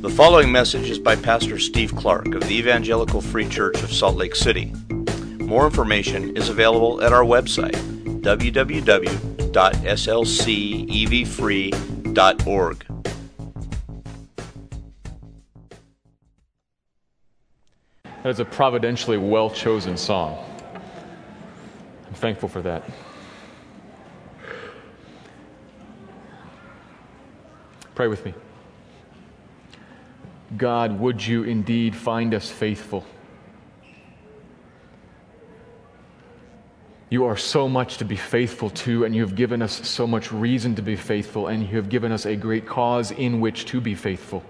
The following message is by Pastor Steve Clark of the Evangelical Free Church of Salt Lake City. More information is available at our website, www.slcevfree.org. That is a providentially well chosen song. I'm thankful for that. Pray with me. God, would you indeed find us faithful? You are so much to be faithful to, and you have given us so much reason to be faithful, and you have given us a great cause in which to be faithful.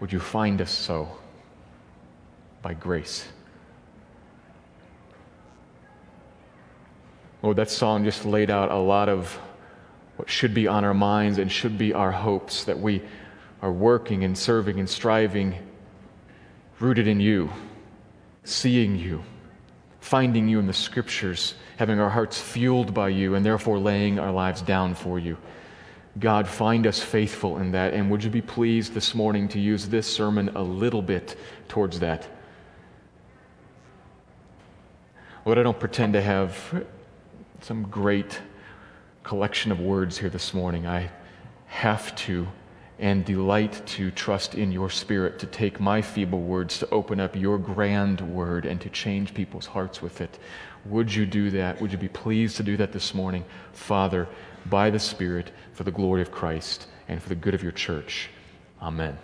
Would you find us so by grace? Lord, that song just laid out a lot of what should be on our minds and should be our hopes that we are working and serving and striving, rooted in you, seeing you, finding you in the scriptures, having our hearts fueled by you, and therefore laying our lives down for you. God, find us faithful in that. And would you be pleased this morning to use this sermon a little bit towards that? Lord, I don't pretend to have some great collection of words here this morning. I have to and delight to trust in your spirit to take my feeble words to open up your grand word and to change people's hearts with it. Would you do that? Would you be pleased to do that this morning, Father, by the Spirit, for the glory of Christ and for the good of your church? Amen.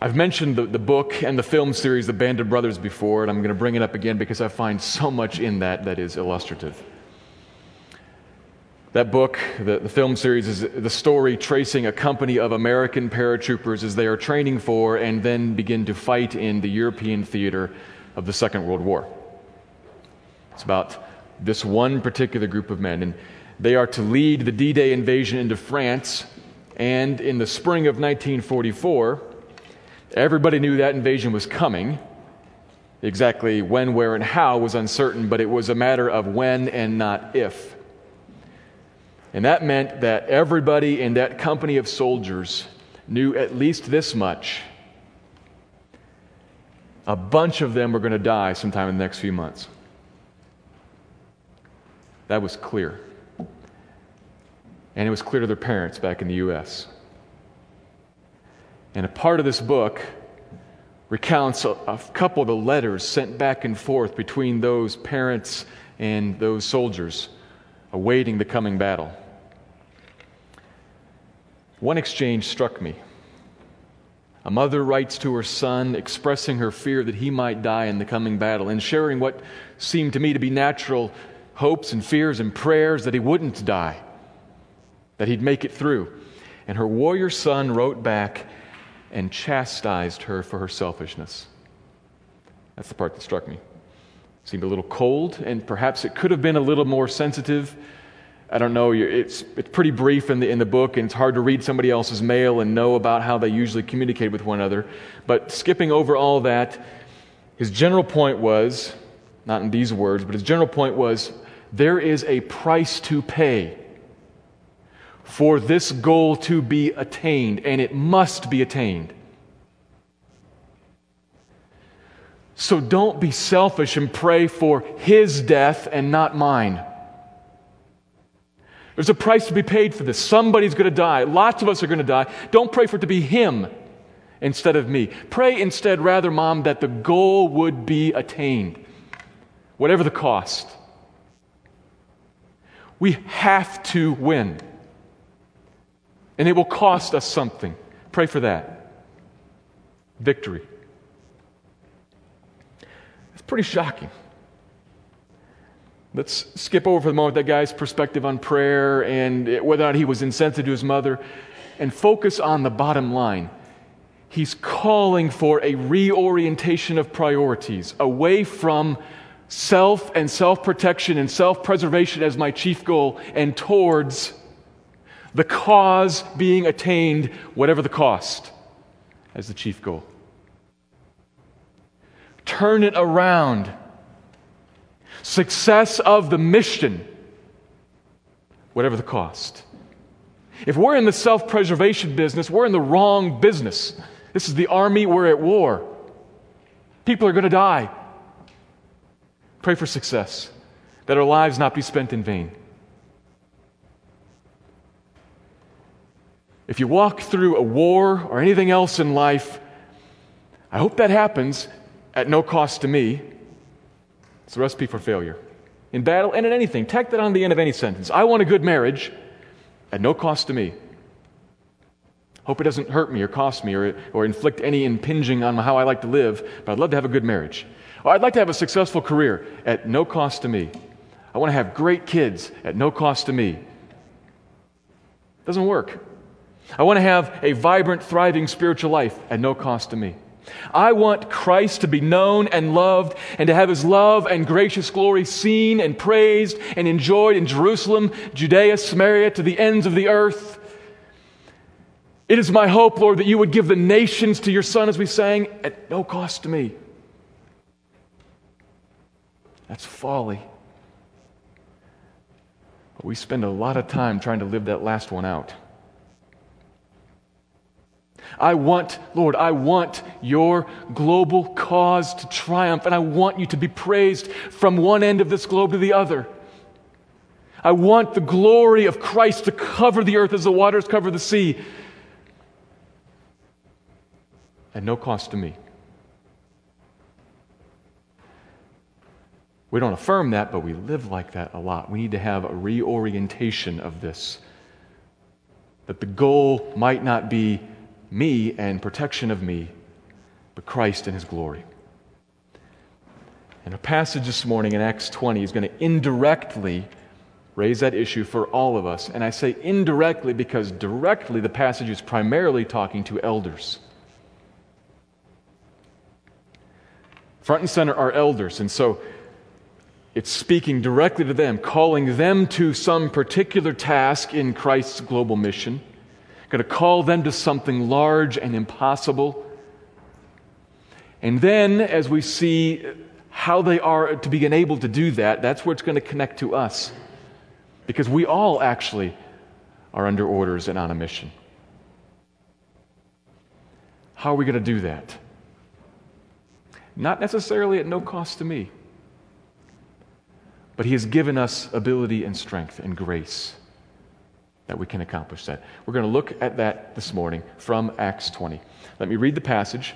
I've mentioned the, the book and the film series, The Band of Brothers, before, and I'm going to bring it up again because I find so much in that that is illustrative. That book, the, the film series, is the story tracing a company of American paratroopers as they are training for and then begin to fight in the European theater of the Second World War. It's about this one particular group of men, and they are to lead the D Day invasion into France. And in the spring of 1944, Everybody knew that invasion was coming. Exactly when, where, and how was uncertain, but it was a matter of when and not if. And that meant that everybody in that company of soldiers knew at least this much. A bunch of them were going to die sometime in the next few months. That was clear. And it was clear to their parents back in the U.S. And a part of this book recounts a, a, couple of the letters sent back and forth between those parents and those soldiers awaiting the coming battle. One exchange struck me. A mother writes to her son, expressing her fear that he might die in the coming battle, and sharing what seemed to me to be natural hopes and fears and prayers that he wouldn't die, that he'd make it through. And her warrior son wrote back, and chastised her for her selfishness. That's the part that struck me. Seemed a little cold, and perhaps it could have been a little more sensitive. I don't know. It's, it's pretty brief in the, in the book, and it's hard to read somebody else's mail and know about how they usually communicate with one another. But skipping over all that, his general point was not in these words, but his general point was there is a price to pay for this goal to be attained, and it must be attained. So don't be selfish and pray for his death and not mine. There's a price to be paid for this. Somebody's going to die. Lots of us are going to die. Don't pray for it to be him instead of me. Pray instead, rather, Mom, that the goal would be attained, whatever the cost. We have to win and it will cost us something. Pray for that. Victory. It's pretty shocking. Let's skip over for the moment that guy's perspective on prayer and whether or not he was insensitive to his mother and focus on the bottom line. He's calling for a reorientation of priorities away from self and self protection and self preservation as my chief goal and towards the cause being attained, whatever the cost, as the chief goal. Turn it around. success of the mission, whatever the cost. If we're in the self preservation business, we're in the wrong business. This is the army, we're at war. People are going to die. Pray for success, that our lives not be spent in vain. If you walk through a war or anything else in life, I hope that happens at no cost to me. It's a recipe for failure. In battle and in anything, tack that on the end of any sentence. I want a good marriage at no cost to me. Hope it doesn't hurt me or cost me or, or inflict any impinging on how I like to live, but I'd love to have a good marriage. Or I'd like to have a successful career at no cost to me. I want to have great kids at no cost to me. Doesn't work. I want to have a vibrant, thriving spiritual life at no cost to me. I want Christ to be known and loved and to have his love and gracious glory seen and praised and enjoyed in Jerusalem, Judea, Samaria, to the ends of the earth. It is my hope, Lord, that you would give the nations to your Son, as we sang, at no cost to me. That's folly. But we spend a lot of time trying to live that last one out. I want, Lord, I want your global cause to triumph, and I want you to be praised from one end of this globe to the other. I want the glory of Christ to cover the earth as the waters cover the sea at no cost to me. We don't affirm that, but we live like that a lot. We need to have a reorientation of this. That the goal might not be me and protection of me, but Christ and his glory. And a passage this morning in Acts 20 is going to indirectly raise that issue for all of us. And I say indirectly because directly the passage is primarily talking to elders. Front and center are elders. And so it's speaking directly to them, calling them to some particular task in Christ's global mission going to call them to something large and impossible. And then, as we see how they are to be able to do that, that's where it's going to connect to us. Because we all actually are under orders and on a mission. How are we going to do that? Not necessarily at no cost to me, but He has given us ability and strength and grace that we can accomplish that. We're going to look at that this morning from Acts 20. Let me read the passage.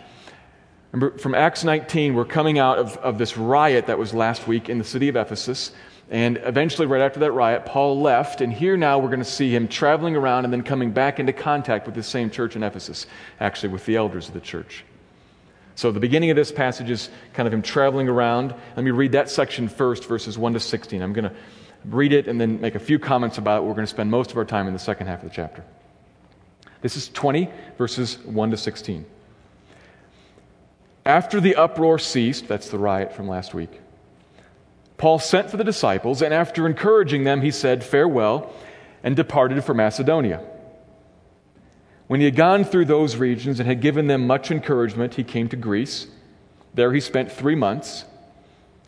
Remember, from Acts 19, we're coming out of, of this riot that was last week in the city of Ephesus. And eventually, right after that riot, Paul left. And here now we're going to see him traveling around and then coming back into contact with the same church in Ephesus, actually, with the elders of the church. So, the beginning of this passage is kind of him traveling around. Let me read that section first, verses 1 to 16. I'm going to read it and then make a few comments about it. We're going to spend most of our time in the second half of the chapter. This is 20, verses 1 to 16. After the uproar ceased, that's the riot from last week, Paul sent for the disciples, and after encouraging them, he said, Farewell, and departed for Macedonia. When he had gone through those regions and had given them much encouragement, he came to Greece. There he spent three months.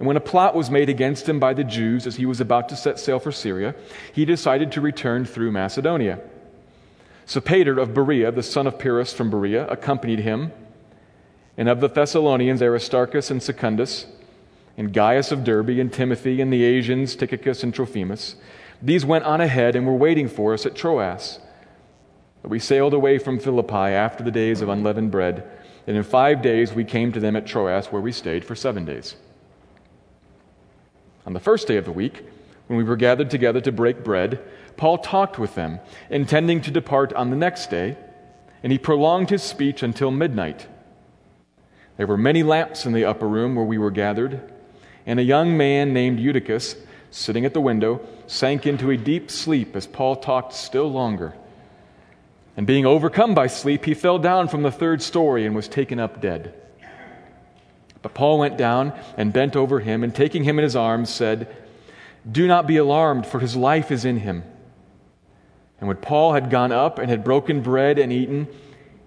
And when a plot was made against him by the Jews as he was about to set sail for Syria, he decided to return through Macedonia. Sopater of Berea, the son of Pyrrhus from Berea, accompanied him, and of the Thessalonians Aristarchus and Secundus, and Gaius of Derbe, and Timothy, and the Asians Tychicus and Trophimus. These went on ahead and were waiting for us at Troas. But we sailed away from Philippi after the days of unleavened bread, and in five days we came to them at Troas, where we stayed for seven days. On the first day of the week, when we were gathered together to break bread, Paul talked with them, intending to depart on the next day, and he prolonged his speech until midnight. There were many lamps in the upper room where we were gathered, and a young man named Eutychus, sitting at the window, sank into a deep sleep as Paul talked still longer. And being overcome by sleep, he fell down from the third story and was taken up dead. But Paul went down and bent over him, and taking him in his arms, said, Do not be alarmed, for his life is in him. And when Paul had gone up and had broken bread and eaten,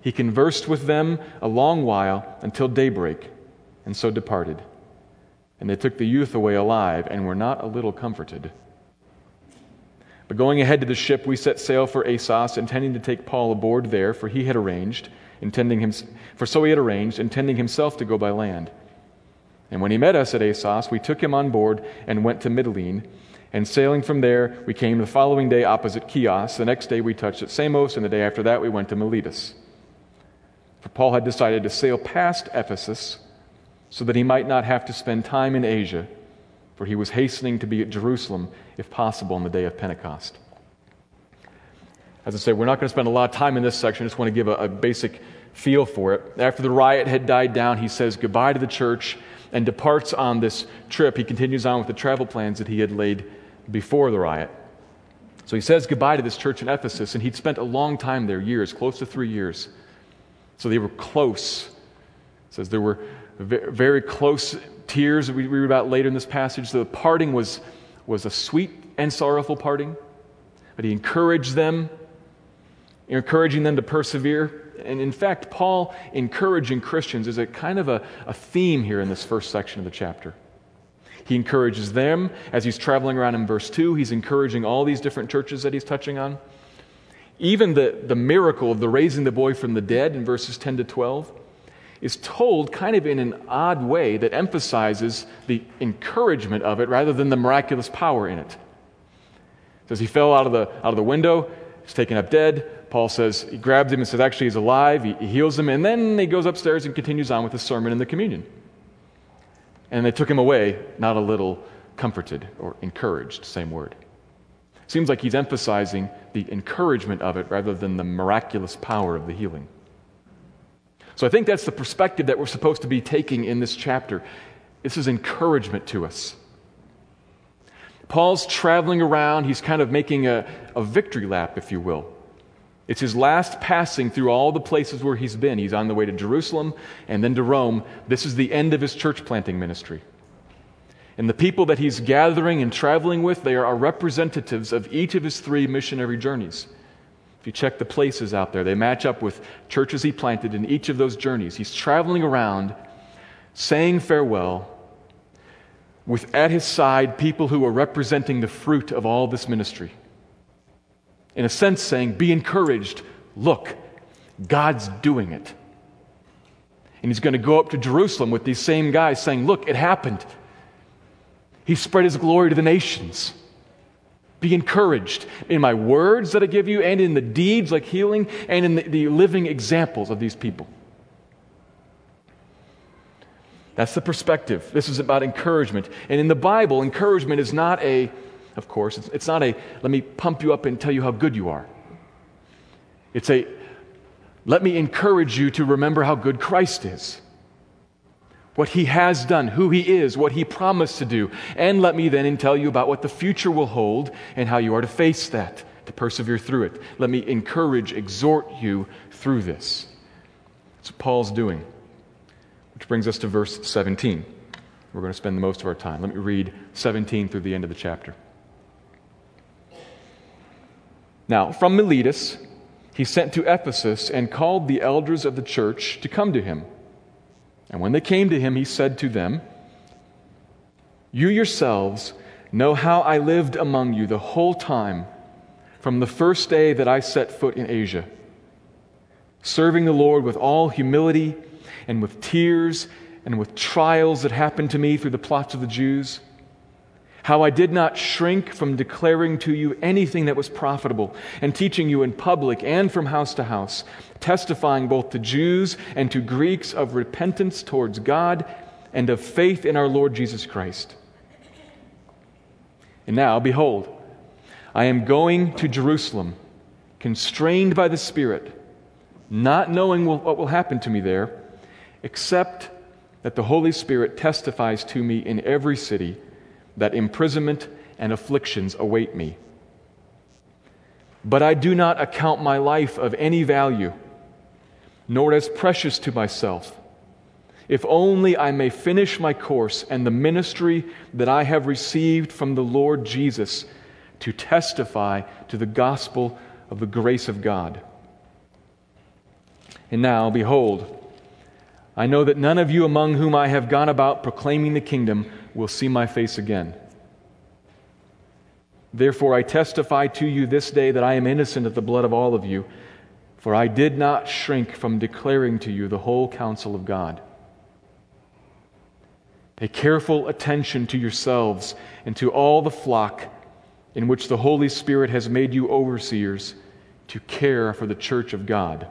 he conversed with them a long while until daybreak, and so departed. And they took the youth away alive and were not a little comforted. But going ahead to the ship, we set sail for Assos, intending to take Paul aboard there, for he had arranged, intending him, for so he had arranged, intending himself to go by land. And when he met us at Assos, we took him on board and went to Mytilene. And sailing from there, we came the following day opposite Chios. The next day we touched at Samos, and the day after that we went to Miletus. For Paul had decided to sail past Ephesus so that he might not have to spend time in Asia, for he was hastening to be at Jerusalem, if possible, on the day of Pentecost. As I say, we're not going to spend a lot of time in this section. I just want to give a, a basic feel for it. After the riot had died down, he says goodbye to the church and departs on this trip. He continues on with the travel plans that he had laid before the riot. So he says goodbye to this church in Ephesus, and he'd spent a long time there, years, close to three years. So they were close. It says there were very close tears that we read about later in this passage. The parting was, was a sweet and sorrowful parting, but he encouraged them, encouraging them to persevere. And in fact, Paul encouraging Christians is a kind of a, a theme here in this first section of the chapter. He encourages them as he's traveling around in verse 2. He's encouraging all these different churches that he's touching on. Even the, the miracle of the raising the boy from the dead in verses 10 to 12 is told kind of in an odd way that emphasizes the encouragement of it rather than the miraculous power in it. it says he fell out of the, out of the window, he's taken up dead. Paul says he grabs him and says, actually, he's alive. He, he heals him, and then he goes upstairs and continues on with the sermon and the communion. And they took him away, not a little comforted or encouraged, same word. Seems like he's emphasizing the encouragement of it rather than the miraculous power of the healing. So I think that's the perspective that we're supposed to be taking in this chapter. This is encouragement to us. Paul's traveling around, he's kind of making a, a victory lap, if you will. It's his last passing through all the places where he's been. He's on the way to Jerusalem and then to Rome. This is the end of his church planting ministry. And the people that he's gathering and traveling with, they are representatives of each of his three missionary journeys. If you check the places out there, they match up with churches he planted in each of those journeys. He's traveling around saying farewell with at his side people who are representing the fruit of all this ministry. In a sense, saying, Be encouraged. Look, God's doing it. And he's going to go up to Jerusalem with these same guys saying, Look, it happened. He spread his glory to the nations. Be encouraged in my words that I give you, and in the deeds like healing, and in the, the living examples of these people. That's the perspective. This is about encouragement. And in the Bible, encouragement is not a, of course, it's, it's not a, let me pump you up and tell you how good you are. It's a, let me encourage you to remember how good Christ is what he has done, who he is, what he promised to do. And let me then tell you about what the future will hold and how you are to face that, to persevere through it. Let me encourage, exhort you through this. That's what Paul's doing. Which brings us to verse 17. We're going to spend the most of our time. Let me read 17 through the end of the chapter. Now, from Miletus, he sent to Ephesus and called the elders of the church to come to him. And when they came to him, he said to them, You yourselves know how I lived among you the whole time from the first day that I set foot in Asia, serving the Lord with all humility and with tears and with trials that happened to me through the plots of the Jews how I did not shrink from declaring to you anything that was profitable, and teaching you in public and from house to house, testifying both to Jews and to Greeks of repentance towards God and of faith in our Lord Jesus Christ. And now, behold, I am going to Jerusalem, constrained by the Spirit, not knowing what will happen to me there, except that the Holy Spirit testifies to me in every city that imprisonment and afflictions await me. But I do not account my life of any value, nor as precious to myself, if only I may finish my course and the ministry that I have received from the Lord Jesus to testify to the gospel of the grace of God. And now, behold, I know that none of you among whom I have gone about proclaiming the kingdom will see my face again. Therefore, I testify to you this day that I am innocent of the blood of all of you, for I did not shrink from declaring to you the whole counsel of God. Pay careful attention to yourselves and to all the flock in which the Holy Spirit has made you overseers to care for the church of God,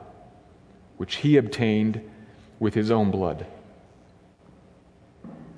which he obtained with his own blood.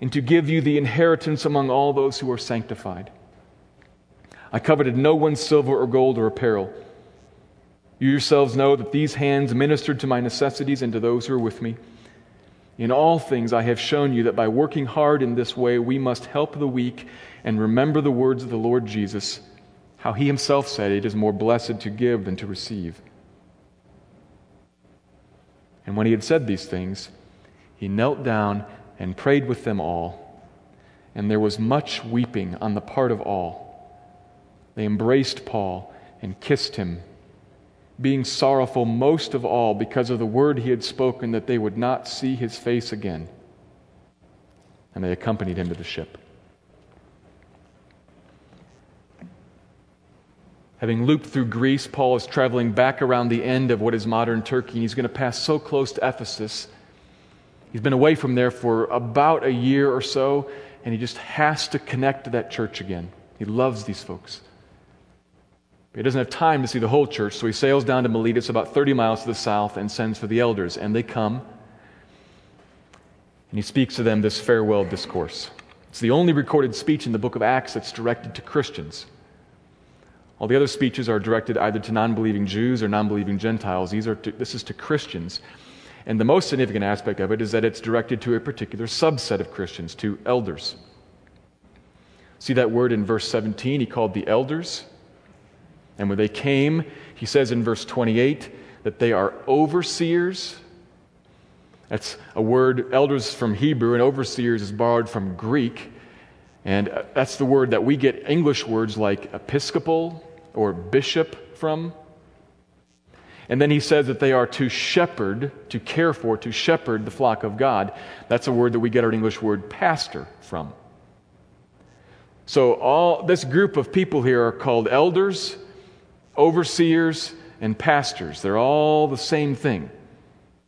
and to give you the inheritance among all those who are sanctified. I coveted no one's silver or gold or apparel. You yourselves know that these hands ministered to my necessities and to those who are with me. In all things, I have shown you that by working hard in this way, we must help the weak and remember the words of the Lord Jesus, how he himself said, It is more blessed to give than to receive. And when he had said these things, he knelt down and prayed with them all. And there was much weeping on the part of all. They embraced Paul and kissed him, being sorrowful most of all because of the word he had spoken that they would not see his face again. And they accompanied him to the ship. Having looped through Greece, Paul is traveling back around the end of what is modern Turkey, and he's going to pass so close to Ephesus He's been away from there for about a year or so, and he just has to connect to that church again. He loves these folks. He doesn't have time to see the whole church, so he sails down to Miletus, about 30 miles to the south, and sends for the elders. And they come, and he speaks to them this farewell discourse. It's the only recorded speech in the book of Acts that's directed to Christians. All the other speeches are directed either to non believing Jews or non believing Gentiles. These are to, this is to Christians. And the most significant aspect of it is that it's directed to a particular subset of Christians, to elders. See that word in verse 17? He called the elders. And when they came, he says in verse 28 that they are overseers. That's a word, elders from Hebrew, and overseers is borrowed from Greek. And uh, that's the word that we get English words like episcopal or bishop from. And then he says that they are to shepherd, to care for, to shepherd the flock of God. That's a word that we get our English word pastor from. So all this group of people here are called elders, overseers, and pastors. They're all the same thing.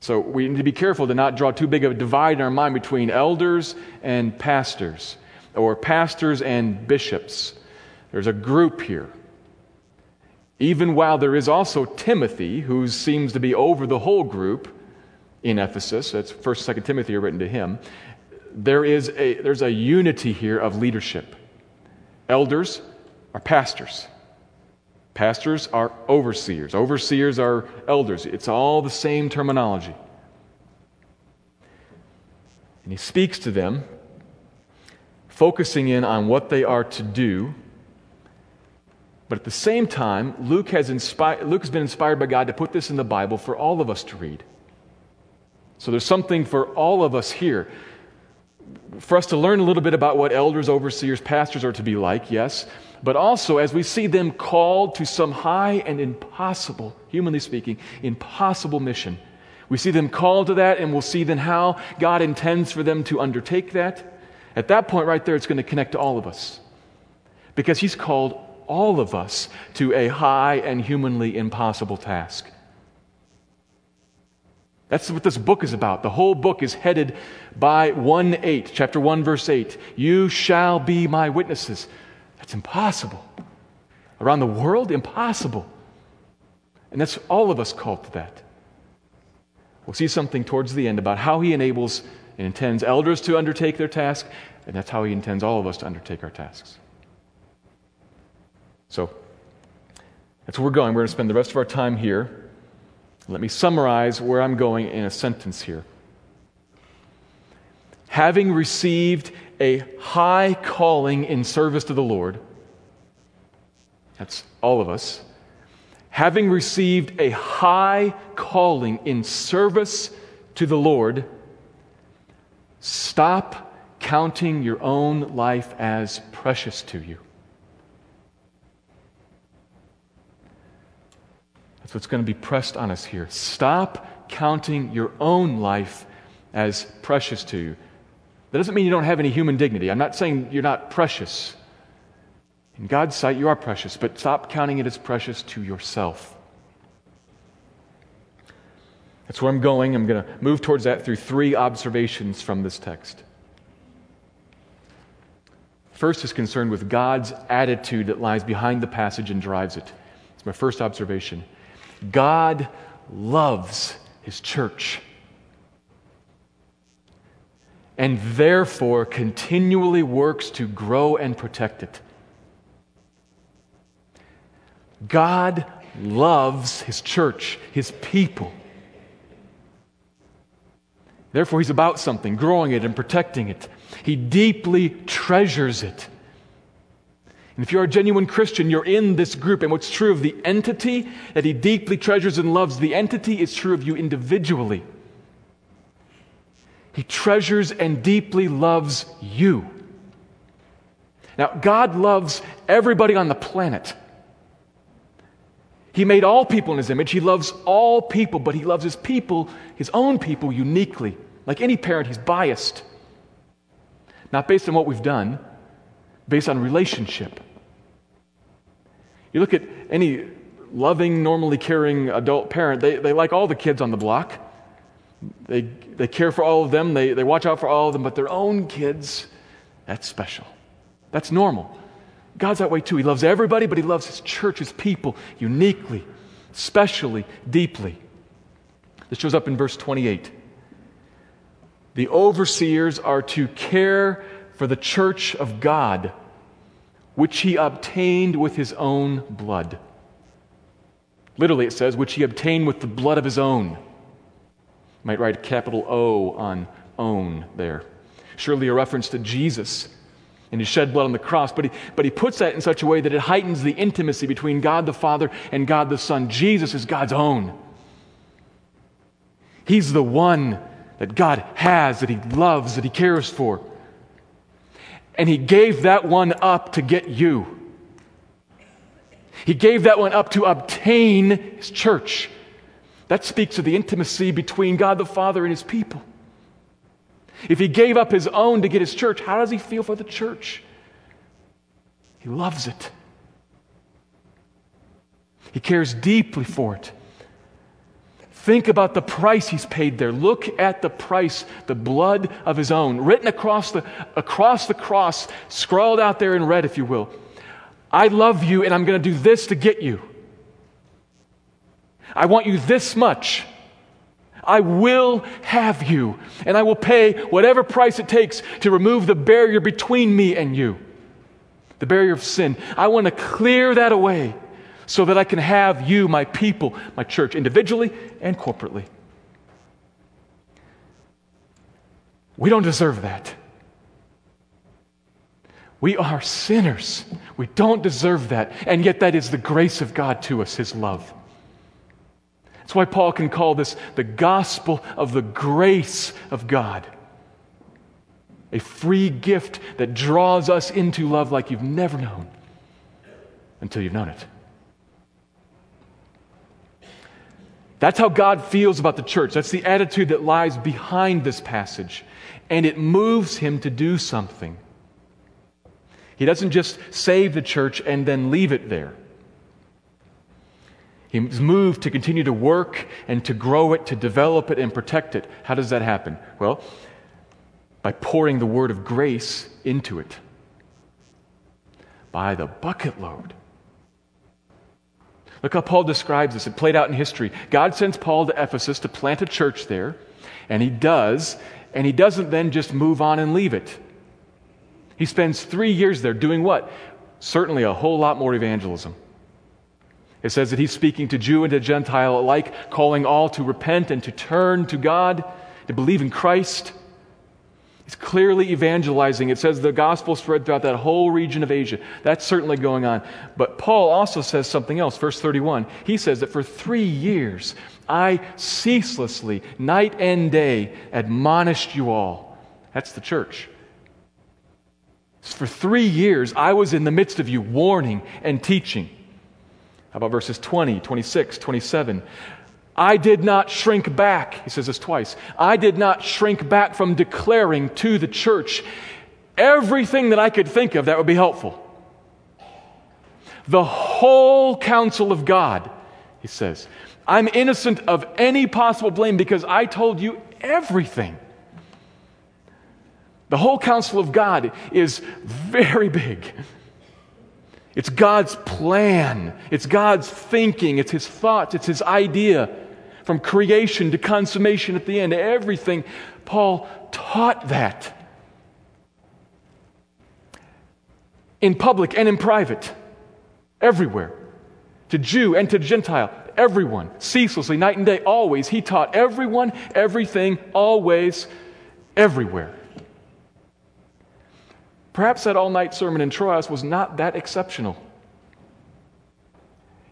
So we need to be careful to not draw too big of a divide in our mind between elders and pastors, or pastors and bishops. There's a group here. Even while there is also Timothy, who seems to be over the whole group in Ephesus, that's 1st, 2nd Timothy are written to him, there is a, there's a unity here of leadership. Elders are pastors. Pastors are overseers. Overseers are elders. It's all the same terminology. And he speaks to them, focusing in on what they are to do but at the same time, Luke has, Luke has been inspired by God to put this in the Bible for all of us to read. So there's something for all of us here. For us to learn a little bit about what elders, overseers, pastors are to be like, yes, but also as we see them called to some high and impossible, humanly speaking, impossible mission. We see them called to that, and we'll see then how God intends for them to undertake that. At that point, right there, it's going to connect to all of us. Because He's called all of us to a high and humanly impossible task. That's what this book is about. The whole book is headed by 1 8, chapter 1, verse 8. You shall be my witnesses. That's impossible. Around the world, impossible. And that's all of us called to that. We'll see something towards the end about how he enables and intends elders to undertake their task, and that's how he intends all of us to undertake our tasks. So that's where we're going. We're going to spend the rest of our time here. Let me summarize where I'm going in a sentence here. Having received a high calling in service to the Lord, that's all of us, having received a high calling in service to the Lord, stop counting your own life as precious to you. That's what's going to be pressed on us here. Stop counting your own life as precious to you. That doesn't mean you don't have any human dignity. I'm not saying you're not precious. In God's sight, you are precious, but stop counting it as precious to yourself. That's where I'm going. I'm going to move towards that through three observations from this text. First is concerned with God's attitude that lies behind the passage and drives it. It's my first observation. God loves his church and therefore continually works to grow and protect it. God loves his church, his people. Therefore, he's about something, growing it and protecting it. He deeply treasures it. And if you're a genuine Christian, you're in this group. And what's true of the entity that he deeply treasures and loves, the entity is true of you individually. He treasures and deeply loves you. Now, God loves everybody on the planet. He made all people in his image. He loves all people, but he loves his people, his own people, uniquely. Like any parent, he's biased. Not based on what we've done, based on relationship. You look at any loving, normally caring adult parent, they, they like all the kids on the block. They, they care for all of them, they, they watch out for all of them, but their own kids, that's special. That's normal. God's that way too. He loves everybody, but He loves His church, His people, uniquely, specially, deeply. This shows up in verse 28. The overseers are to care for the church of God, which He obtained with His own blood. Literally, it says, which He obtained with the blood of His own. You might write a capital O on own there. Surely a reference to Jesus and his shed blood on the cross, but he, but he puts that in such a way that it heightens the intimacy between God the Father and God the Son. Jesus is God's own. He's the one that God has, that he loves, that he cares for. And he gave that one up to get you. He gave that one up to obtain his church. That speaks of the intimacy between God the Father and his people. If he gave up his own to get his church, how does he feel for the church? He loves it. He cares deeply for it. Think about the price he's paid there. Look at the price, the blood of his own, written across the, across the cross, scrawled out there in red, if you will. I love you, and I'm going to do this to get you. I want you this much. I will have you, and I will pay whatever price it takes to remove the barrier between me and you, the barrier of sin. I want to clear that away so that I can have you, my people, my church, individually and corporately. We don't deserve that. We are sinners. We don't deserve that. And yet, that is the grace of God to us, His love. That's why Paul can call this the gospel of the grace of God. A free gift that draws us into love like you've never known until you've known it. That's how God feels about the church. That's the attitude that lies behind this passage. And it moves him to do something. He doesn't just save the church and then leave it there. He's moved to continue to work and to grow it, to develop it and protect it. How does that happen? Well, by pouring the word of grace into it. By the bucket load. Look how Paul describes this. It played out in history. God sends Paul to Ephesus to plant a church there, and he does, and he doesn't then just move on and leave it. He spends three years there doing what? Certainly a whole lot more evangelism. It says that he's speaking to Jew and to Gentile alike, calling all to repent and to turn to God, to believe in Christ. He's clearly evangelizing. It says the gospel spread throughout that whole region of Asia. That's certainly going on. But Paul also says something else. Verse 31. He says that for three years I ceaselessly, night and day, admonished you all. That's the church. For three years I was in the midst of you, warning and teaching. How about verses 20, 26, 27? I did not shrink back. He says this twice. I did not shrink back from declaring to the church everything that I could think of that would be helpful. The whole counsel of God, he says. I'm innocent of any possible blame because I told you everything. The whole counsel of God is very big. It's God's plan, it's God's thinking, it's His thoughts, it's His idea from creation to consummation at the end, everything. Paul taught that in public and in private, everywhere, to Jew and to Gentile, everyone, ceaselessly, night and day, always. He taught everyone, everything, always, everywhere. Perhaps that all night sermon in Troas was not that exceptional.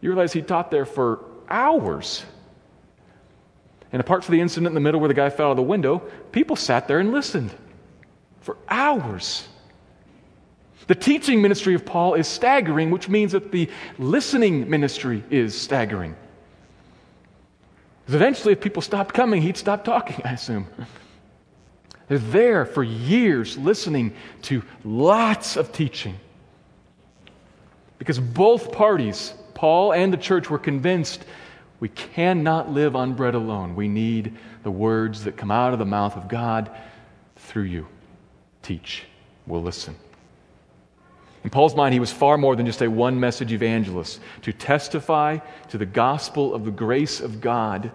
You realize he taught there for hours. And apart from the incident in the middle where the guy fell out of the window, people sat there and listened for hours. The teaching ministry of Paul is staggering, which means that the listening ministry is staggering. Because eventually, if people stopped coming, he'd stop talking, I assume. They're there for years listening to lots of teaching. Because both parties, Paul and the church, were convinced we cannot live on bread alone. We need the words that come out of the mouth of God through you. Teach. We'll listen. In Paul's mind, he was far more than just a one message evangelist. To testify to the gospel of the grace of God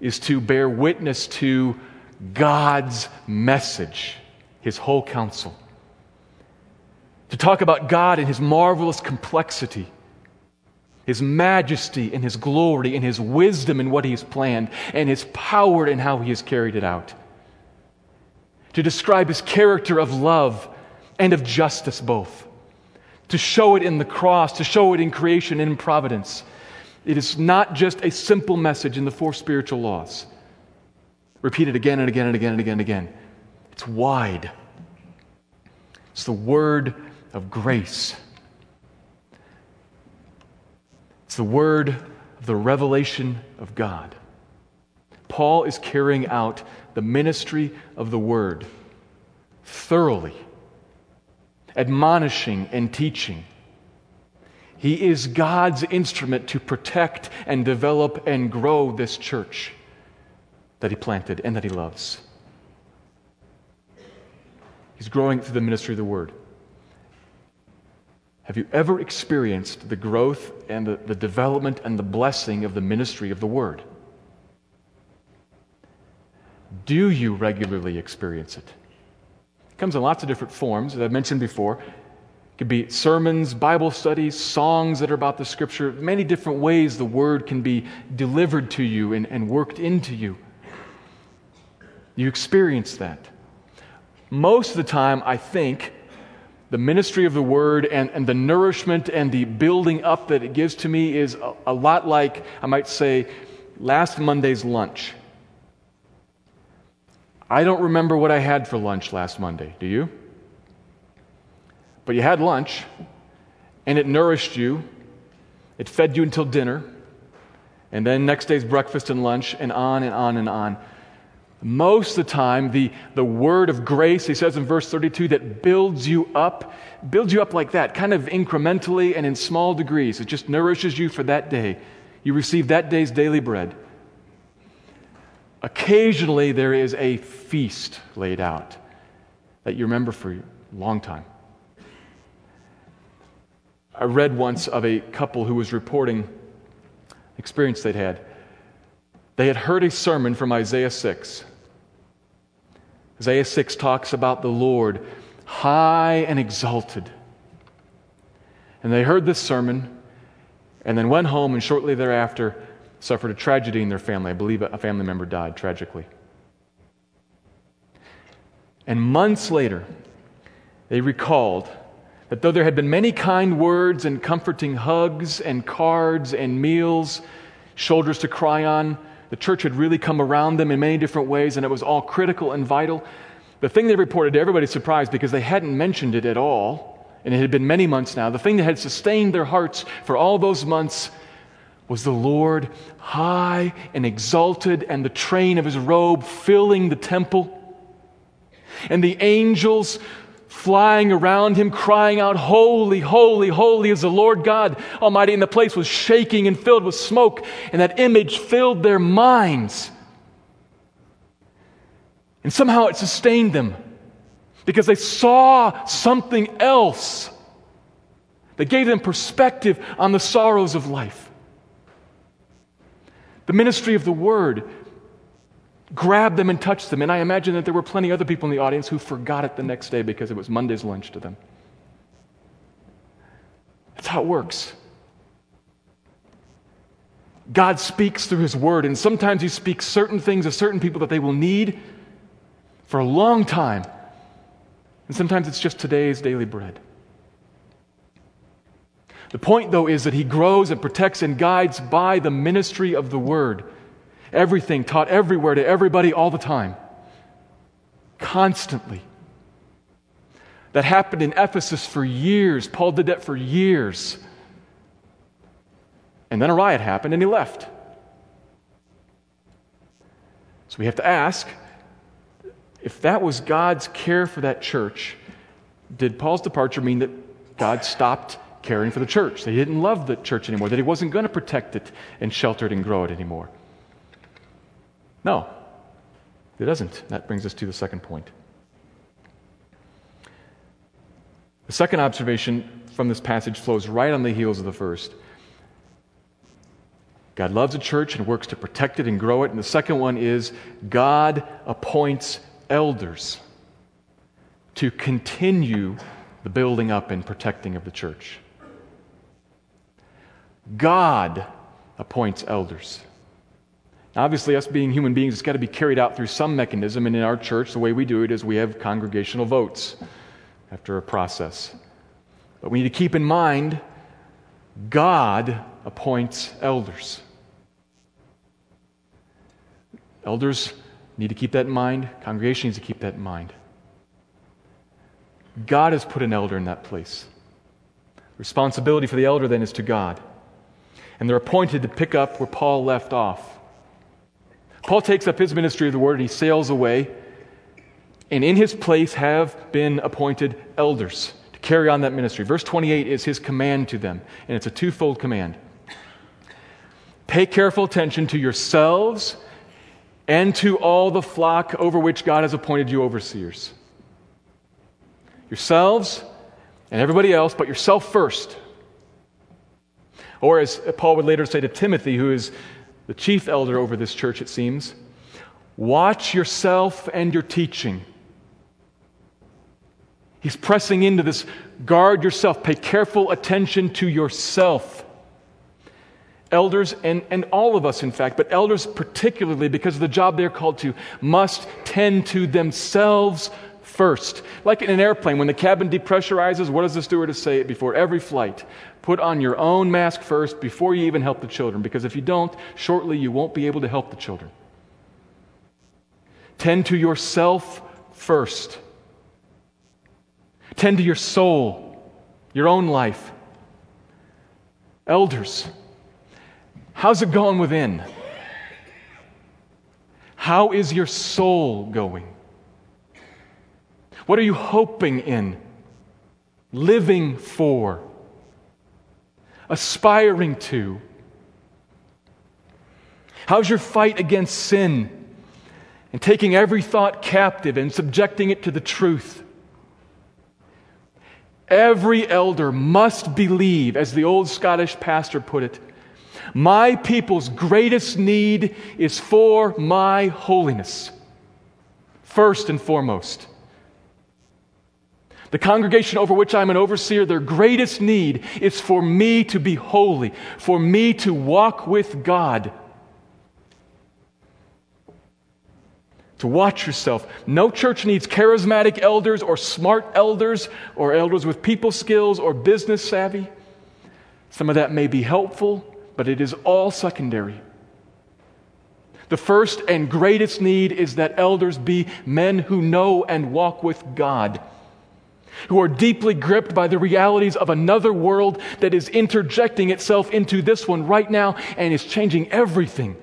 is to bear witness to God's message, his whole counsel. To talk about God and his marvelous complexity his majesty and his glory and his wisdom in what he has planned and his power in how he has carried it out. To describe his character of love and of justice both. To show it in the cross, to show it in creation and in providence. It is not just a simple message in the four spiritual laws, repeated again and again and again and again and again. It's wide. It's the word of grace It's the word of the revelation of God. Paul is carrying out the ministry of the word thoroughly, admonishing and teaching. He is God's instrument to protect and develop and grow this church that he planted and that he loves. He's growing through the ministry of the word. Have you ever experienced the growth and the, the development and the blessing of the ministry of the Word? Do you regularly experience it? It comes in lots of different forms, as I've mentioned before. It could be sermons, Bible studies, songs that are about the Scripture, many different ways the Word can be delivered to you and, and worked into you. You experience that. Most of the time, I think, the ministry of the word and, and the nourishment and the building up that it gives to me is a, a lot like, I might say, last Monday's lunch. I don't remember what I had for lunch last Monday. Do you? But you had lunch, and it nourished you. It fed you until dinner, and then next day's breakfast and lunch, and on and on and on. Most of the time, the, the word of grace, he says in verse 32, that builds you up, builds you up like that, kind of incrementally and in small degrees. It just nourishes you for that day. You receive that day's daily bread. Occasionally, there is a feast laid out that you remember for a long time. I read once of a couple who was reporting experience they'd had. They had heard a sermon from Isaiah 6 Isaiah 6 talks about the Lord high and exalted. And they heard this sermon and then went home and shortly thereafter suffered a tragedy in their family. I believe a family member died tragically. And months later, they recalled that though there had been many kind words and comforting hugs and cards and meals, shoulders to cry on, the church had really come around them in many different ways, and it was all critical and vital. The thing they reported to everybody's surprise because they hadn't mentioned it at all, and it had been many months now, the thing that had sustained their hearts for all those months was the Lord high and exalted, and the train of his robe filling the temple and the angels flying around him, crying out, Holy, holy, holy is the Lord God Almighty. And the place was shaking and filled with smoke, and that image filled their minds. And somehow it sustained them because they saw something else that gave them perspective on the sorrows of life. The ministry of the Word grabbed them and touched them. And I imagine that there were plenty other people in the audience who forgot it the next day because it was Monday's lunch to them. That's how it works. God speaks through His Word, and sometimes He speaks certain things to certain people that they will need for a long time. And sometimes it's just today's daily bread. The point, though, is that He grows and protects and guides by the ministry of the Word everything, taught everywhere to everybody all the time. Constantly. That happened in Ephesus for years. Paul did that for years. And then a riot happened and he left. So we have to ask if that was God's care for that church, did Paul's departure mean that God stopped caring for the church? That he didn't love the church anymore, that he wasn't going to protect it and shelter it and grow it anymore? No, it doesn't. That brings us to the second point. The second observation from this passage flows right on the heels of the first. God loves a church and works to protect it and grow it. And the second one is God appoints elders to continue the building up and protecting of the church. God appoints elders. Obviously, us being human beings, it's got to be carried out through some mechanism. And in our church, the way we do it is we have congregational votes after a process. But we need to keep in mind God appoints elders. Elders need to keep that in mind. Congregation needs to keep that in mind. God has put an elder in that place. Responsibility for the elder then is to God. And they're appointed to pick up where Paul left off. Paul takes up his ministry of the word and he sails away. And in his place have been appointed elders to carry on that ministry. Verse 28 is his command to them, and it's a twofold command. Pay careful attention to yourselves and to all the flock over which God has appointed you overseers. Yourselves and everybody else, but yourself first. Or as Paul would later say to Timothy, who is the chief elder over this church, it seems. Watch yourself and your teaching. He's pressing into this guard yourself, pay careful attention to yourself. Elders, and, and all of us, in fact, but elders particularly because of the job they're called to, must tend to themselves first. Like in an airplane, when the cabin depressurizes, what does the stewardess say before every flight? Put on your own mask first before you even help the children, because if you don't, shortly you won't be able to help the children. Tend to yourself first. Tend to your soul, your own life. Elders, how's it going within? How is your soul going? What are you hoping in? Living for? aspiring to? How's your fight against sin and taking every thought captive and subjecting it to the truth? Every elder must believe, as the old Scottish pastor put it, my people's greatest need is for my holiness, first and foremost. The congregation over which I'm an overseer, their greatest need is for me to be holy, for me to walk with God. to watch yourself. No church needs charismatic elders or smart elders or elders with people skills or business savvy. Some of that may be helpful, but it is all secondary. The first and greatest need is that elders be men who know and walk with God, who are deeply gripped by the realities of another world that is interjecting itself into this one right now and is changing everything,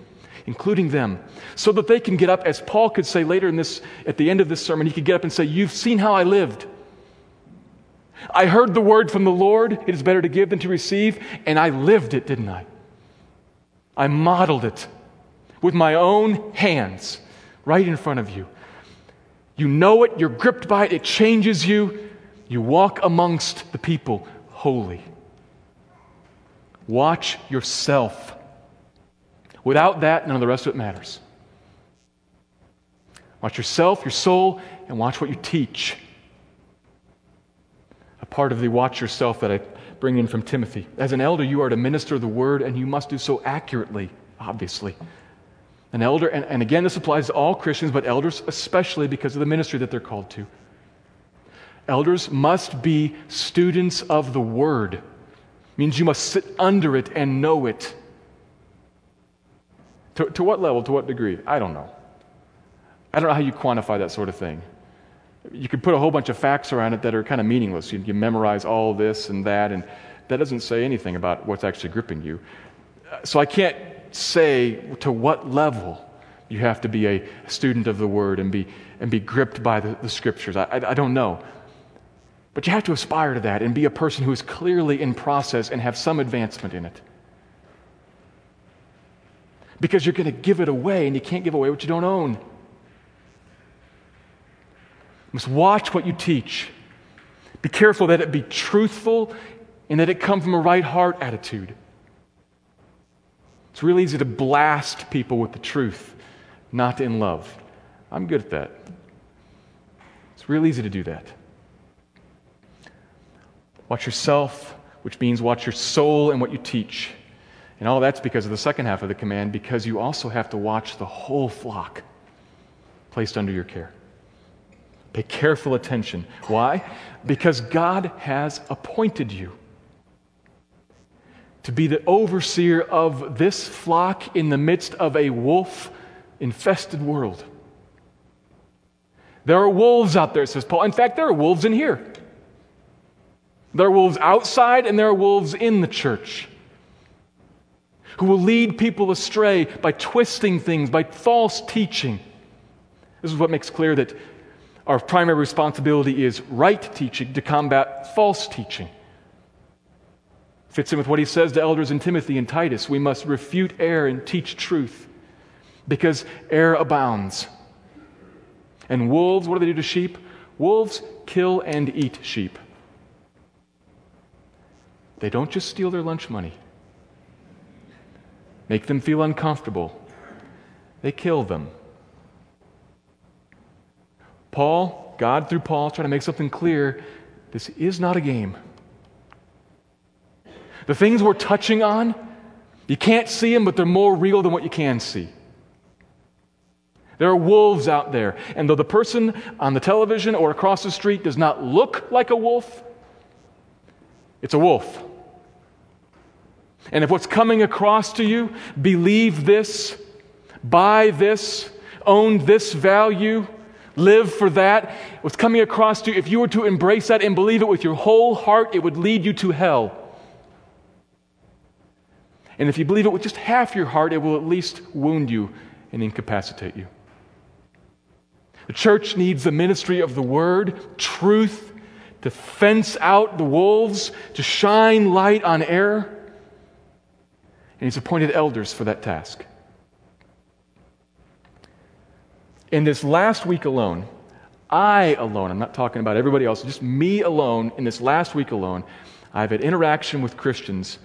including them, so that they can get up, as Paul could say later in this, at the end of this sermon, he could get up and say, You've seen how I lived. I heard the word from the Lord, it is better to give than to receive, and I lived it, didn't I? I modeled it with my own hands right in front of you. You know it, you're gripped by it, it changes you. You walk amongst the people holy. Watch yourself. Without that, none of the rest of it matters. Watch yourself, your soul, and watch what you teach. A part of the watch yourself that I bring in from Timothy. As an elder, you are to minister the word, and you must do so accurately, obviously. An elder, and, and again, this applies to all Christians, but elders especially because of the ministry that they're called to. Elders must be students of the Word. It means you must sit under it and know it. To, to what level, to what degree? I don't know. I don't know how you quantify that sort of thing. You could put a whole bunch of facts around it that are kind of meaningless. You, you memorize all this and that, and that doesn't say anything about what's actually gripping you. So I can't say to what level you have to be a student of the Word and be, and be gripped by the, the Scriptures. I, I, I don't know. But you have to aspire to that and be a person who is clearly in process and have some advancement in it. Because you're going to give it away, and you can't give away what you don't own. You must watch what you teach. Be careful that it be truthful and that it come from a right heart attitude. It's really easy to blast people with the truth, not in love. I'm good at that. It's real easy to do that. Watch yourself, which means watch your soul and what you teach. And all that's because of the second half of the command, because you also have to watch the whole flock placed under your care. Pay careful attention. Why? Because God has appointed you to be the overseer of this flock in the midst of a wolf infested world. There are wolves out there, says Paul. In fact, there are wolves in here. There are wolves outside and there are wolves in the church who will lead people astray by twisting things, by false teaching. This is what makes clear that our primary responsibility is right teaching to combat false teaching. Fits in with what he says to elders in Timothy and Titus. We must refute error and teach truth because error abounds. And wolves, what do they do to sheep? Wolves kill and eat sheep. They don't just steal their lunch money, make them feel uncomfortable. They kill them. Paul, God through Paul, trying to make something clear this is not a game. The things we're touching on, you can't see them, but they're more real than what you can see. There are wolves out there. And though the person on the television or across the street does not look like a wolf, it's a wolf. And if what's coming across to you, believe this, buy this, own this value, live for that, what's coming across to you, if you were to embrace that and believe it with your whole heart, it would lead you to hell. And if you believe it with just half your heart, it will at least wound you and incapacitate you. The church needs the ministry of the word, truth, to fence out the wolves, to shine light on error. And he's appointed elders for that task. In this last week alone, I alone, I'm not talking about everybody else, just me alone, in this last week alone, I've had interaction with Christians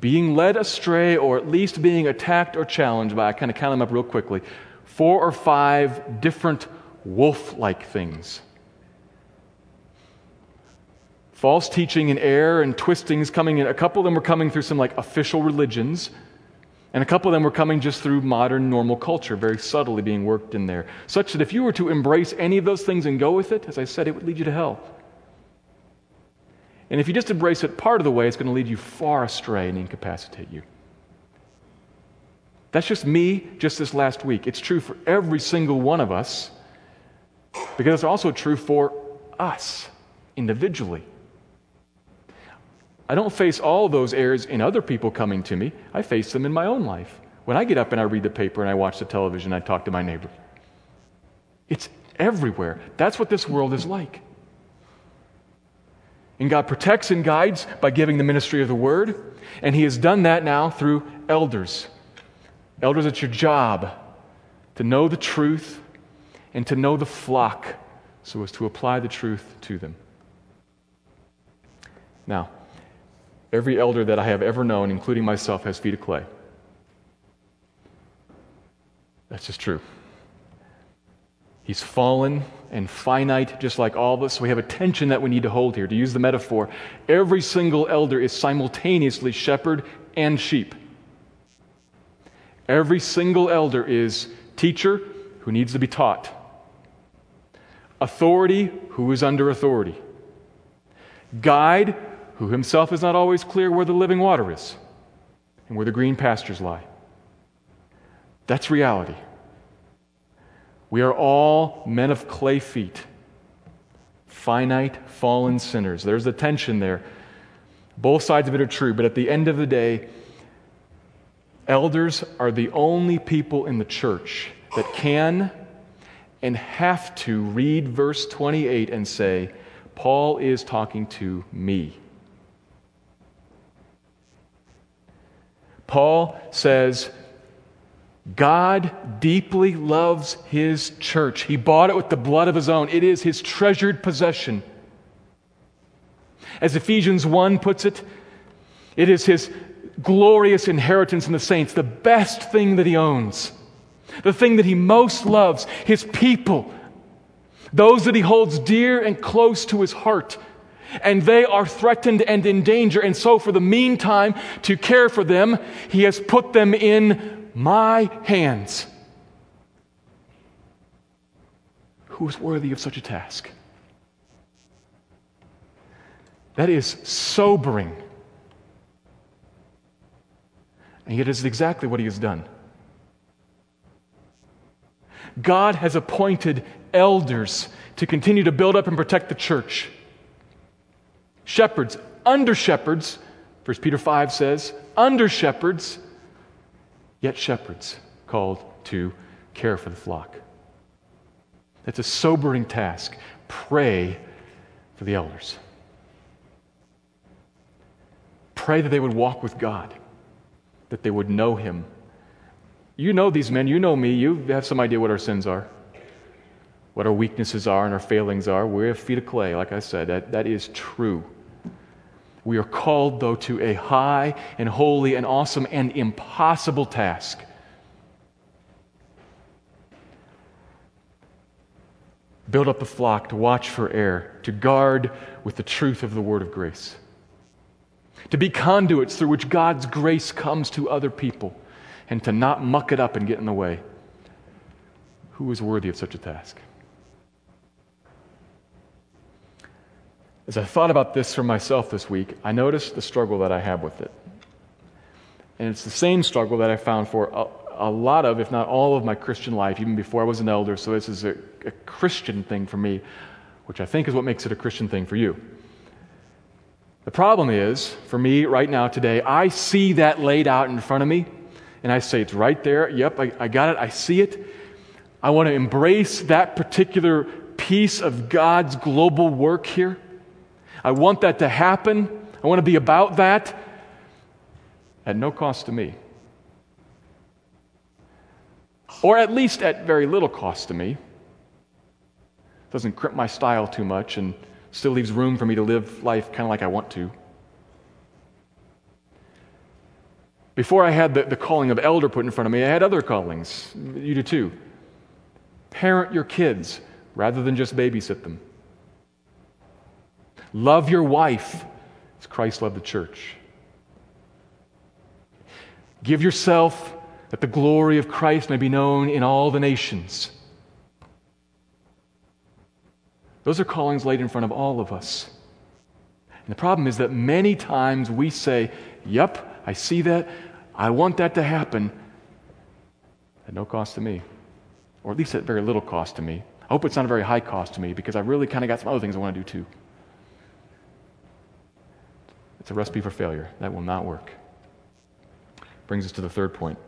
being led astray or at least being attacked or challenged by, I kind of count them up real quickly, four or five different wolf like things. False teaching and error and twistings coming in. A couple of them were coming through some like official religions. And a couple of them were coming just through modern normal culture, very subtly being worked in there. Such that if you were to embrace any of those things and go with it, as I said, it would lead you to hell. And if you just embrace it part of the way, it's going to lead you far astray and incapacitate you. That's just me just this last week. It's true for every single one of us because it's also true for us individually. I don't face all those errors in other people coming to me. I face them in my own life. When I get up and I read the paper and I watch the television, I talk to my neighbor. It's everywhere. That's what this world is like. And God protects and guides by giving the ministry of the word. And He has done that now through elders. Elders, it's your job to know the truth and to know the flock so as to apply the truth to them. Now, every elder that I have ever known, including myself, has feet of clay. That's just true. He's fallen and finite, just like all of us. We have a tension that we need to hold here. To use the metaphor, every single elder is simultaneously shepherd and sheep. Every single elder is teacher who needs to be taught, authority who is under authority, guide who himself is not always clear where the living water is and where the green pastures lie. That's reality. We are all men of clay feet, finite, fallen sinners. There's the tension there. Both sides of it are true, but at the end of the day, elders are the only people in the church that can and have to read verse 28 and say, Paul is talking to me. Paul says, God deeply loves his church. He bought it with the blood of his own. It is his treasured possession. As Ephesians 1 puts it, it is his glorious inheritance in the saints, the best thing that he owns, the thing that he most loves, his people, those that he holds dear and close to his heart. And they are threatened and in danger. And so, for the meantime, to care for them, he has put them in my hands. Who is worthy of such a task? That is sobering. And yet, it is exactly what he has done. God has appointed elders to continue to build up and protect the church. Shepherds, under shepherds, 1 Peter 5 says, under shepherds yet shepherds called to care for the flock. That's a sobering task. Pray for the elders. Pray that they would walk with God, that they would know Him. You know these men, you know me, you have some idea what our sins are, what our weaknesses are, and our failings are. We have feet of clay, like I said. That, that is true. We are called, though, to a high and holy and awesome and impossible task. Build up the flock, to watch for error, to guard with the truth of the word of grace, to be conduits through which God's grace comes to other people, and to not muck it up and get in the way. Who is worthy of such a task? As I thought about this for myself this week, I noticed the struggle that I have with it. And it's the same struggle that I found for a, a lot of, if not all of my Christian life, even before I was an elder. So this is a, a Christian thing for me, which I think is what makes it a Christian thing for you. The problem is, for me right now today, I see that laid out in front of me, and I say, it's right there. Yep, I, I got it. I see it. I want to embrace that particular piece of God's global work here. I want that to happen. I want to be about that at no cost to me. Or at least at very little cost to me. Doesn't crimp my style too much and still leaves room for me to live life kind of like I want to. Before I had the, the calling of elder put in front of me, I had other callings. You do too. Parent your kids rather than just babysit them. Love your wife as Christ loved the church. Give yourself that the glory of Christ may be known in all the nations. Those are callings laid in front of all of us. And the problem is that many times we say, Yep, I see that. I want that to happen at no cost to me, or at least at very little cost to me. I hope it's not a very high cost to me because I really kind of got some other things I want to do too. It's a recipe for failure. That will not work. Brings us to the third point.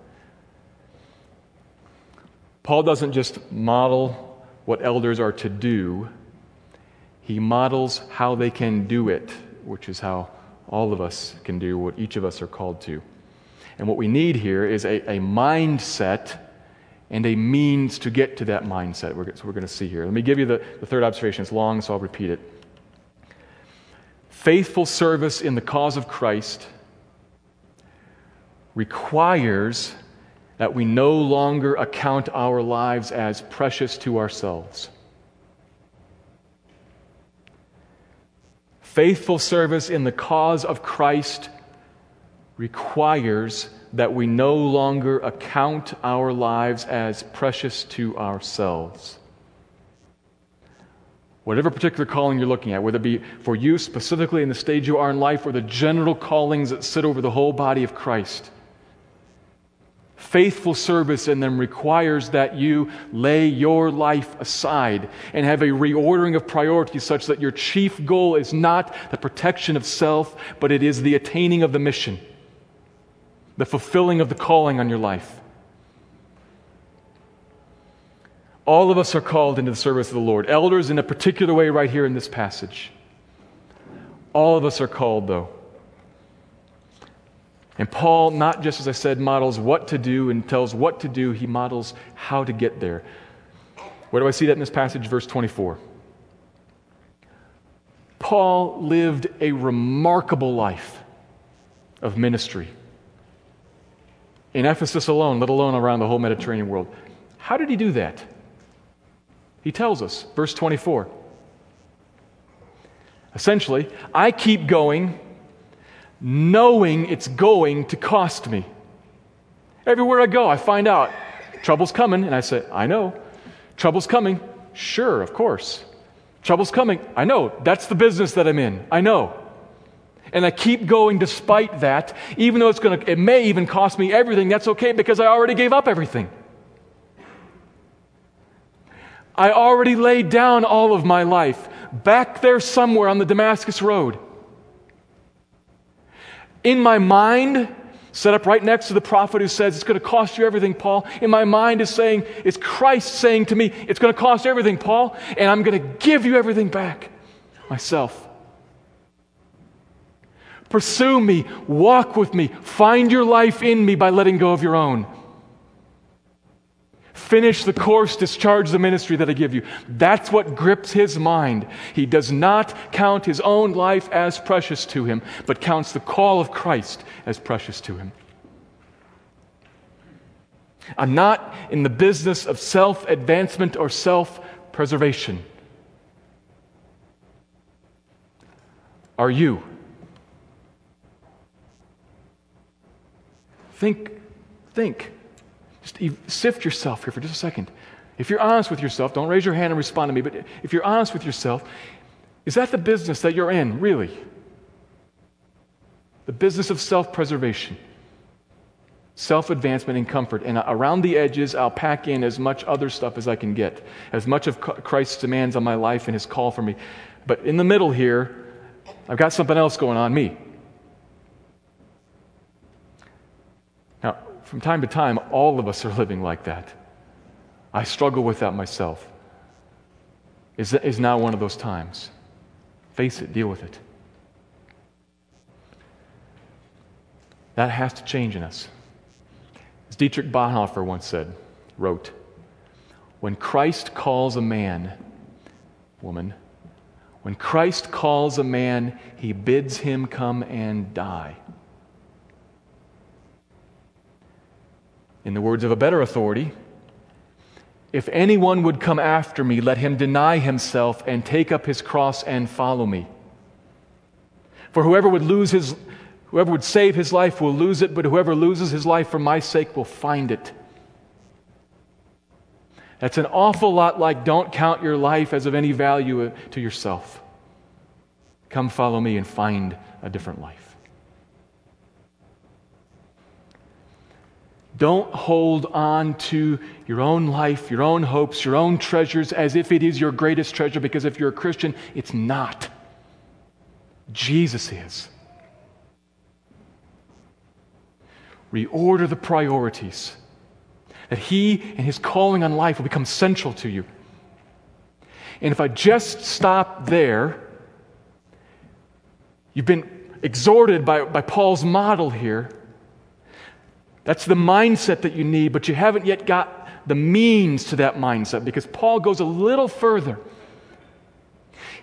Paul doesn't just model what elders are to do, he models how they can do it, which is how all of us can do what each of us are called to. And what we need here is a, a mindset and a means to get to that mindset. We're, so we're going to see here. Let me give you the, the third observation. It's long, so I'll repeat it. Faithful service in the cause of Christ requires that we no longer account our lives as precious to ourselves. Faithful service in the cause of Christ requires that we no longer account our lives as precious to ourselves. Whatever particular calling you're looking at, whether it be for you specifically in the stage you are in life or the general callings that sit over the whole body of Christ, faithful service in them requires that you lay your life aside and have a reordering of priorities such that your chief goal is not the protection of self, but it is the attaining of the mission, the fulfilling of the calling on your life. All of us are called into the service of the Lord. Elders, in a particular way, right here in this passage. All of us are called, though. And Paul, not just as I said, models what to do and tells what to do, he models how to get there. Where do I see that in this passage? Verse 24. Paul lived a remarkable life of ministry. In Ephesus alone, let alone around the whole Mediterranean world. How did he do that? He tells us, verse 24. Essentially, I keep going knowing it's going to cost me. Everywhere I go, I find out trouble's coming, and I say, I know. Trouble's coming. Sure, of course. Trouble's coming. I know. That's the business that I'm in. I know. And I keep going despite that, even though it's going to, it may even cost me everything. That's okay because I already gave up everything. I already laid down all of my life back there somewhere on the Damascus Road in my mind, set up right next to the prophet who says, It's going to cost you everything, Paul. In my mind is saying, It's Christ saying to me, It's going to cost everything, Paul, and I'm going to give you everything back myself. Pursue me, walk with me, find your life in me by letting go of your own. Finish the course, discharge the ministry that I give you. That's what grips his mind. He does not count his own life as precious to him, but counts the call of Christ as precious to him. I'm not in the business of self advancement or self preservation. Are you? Think, think. Just sift yourself here for just a second. If you're honest with yourself, don't raise your hand and respond to me, but if you're honest with yourself, is that the business that you're in, really? The business of self preservation, self advancement, and comfort. And around the edges, I'll pack in as much other stuff as I can get, as much of Christ's demands on my life and his call for me. But in the middle here, I've got something else going on, me. From time to time, all of us are living like that. I struggle with that myself. Is, is now one of those times. Face it, deal with it. That has to change in us. As Dietrich Bonhoeffer once said, wrote, When Christ calls a man, woman, when Christ calls a man, he bids him come and die. In the words of a better authority, if anyone would come after me, let him deny himself and take up his cross and follow me. For whoever would lose his Whoever would save his life will lose it, but whoever loses his life for my sake will find it. That's an awful lot like don't count your life as of any value to yourself. Come follow me and find a different life. Don't hold on to your own life, your own hopes, your own treasures as if it is your greatest treasure, because if you're a Christian, it's not. Jesus is. Reorder the priorities, that He and His calling on life will become central to you. And if I just stop there, you've been exhorted by, by Paul's model here that's the mindset that you need, but you haven't yet got the means to that mindset because Paul goes a little further.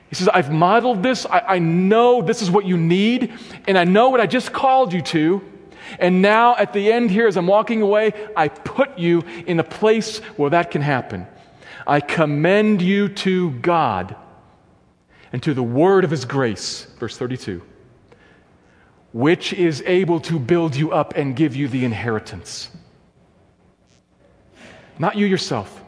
He says, I've modeled this. I, I, know this is what you need, and I know what I just called you to. And now, at the end here, as I'm walking away, I put you in a place where that can happen. I commend you to God and to the word of his grace. Verse 32 which is able to build you up and give you the inheritance. Not you yourself.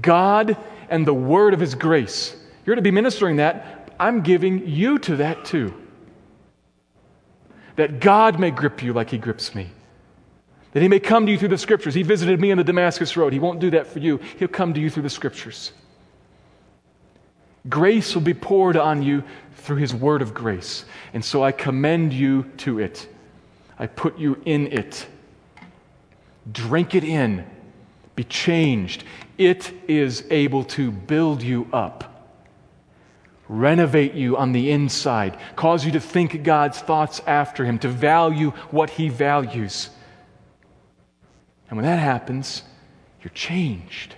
God and the word of his grace. You're to be ministering that. I'm giving you to that too. That God may grip you like he grips me. That he may come to you through the scriptures. He visited me on the Damascus Road. He won't do that for you. He'll come to you through the scriptures. Grace will be poured on you through his word of grace. And so I commend you to it. I put you in it. Drink it in. Be changed. It is able to build you up, renovate you on the inside, cause you to think God's thoughts after Him, to value what He values. And when that happens, you're changed.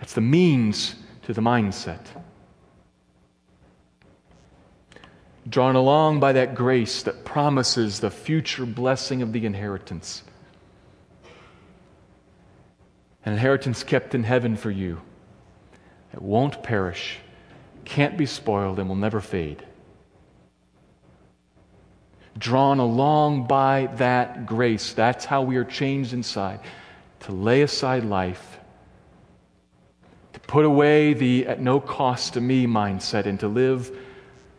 That's the means to the mindset. Drawn along by that grace that promises the future blessing of the inheritance. An inheritance kept in heaven for you that won't perish, can't be spoiled, and will never fade. Drawn along by that grace, that's how we are changed inside to lay aside life put away the at no cost to me mindset and to live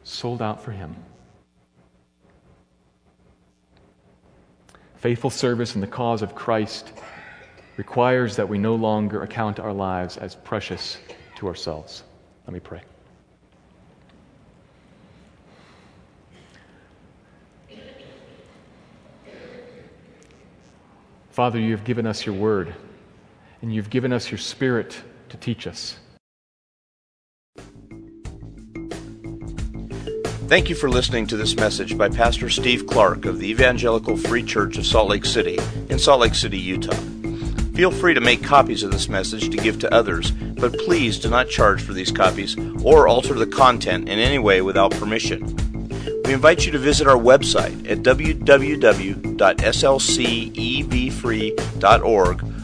sold out for Him. Faithful service in the cause of Christ requires that we no longer account our lives as precious to ourselves. Let me pray. Father, you have given us your word, and you've given us your spirit to teach us. Thank you for listening to this message by Pastor Steve Clark of the Evangelical Free Church of Salt Lake City in Salt Lake City, Utah. Feel free to make copies of this message to give to others, but please do not charge for these copies or alter the content in any way without permission. We invite you to visit our website at www.slcevfree.org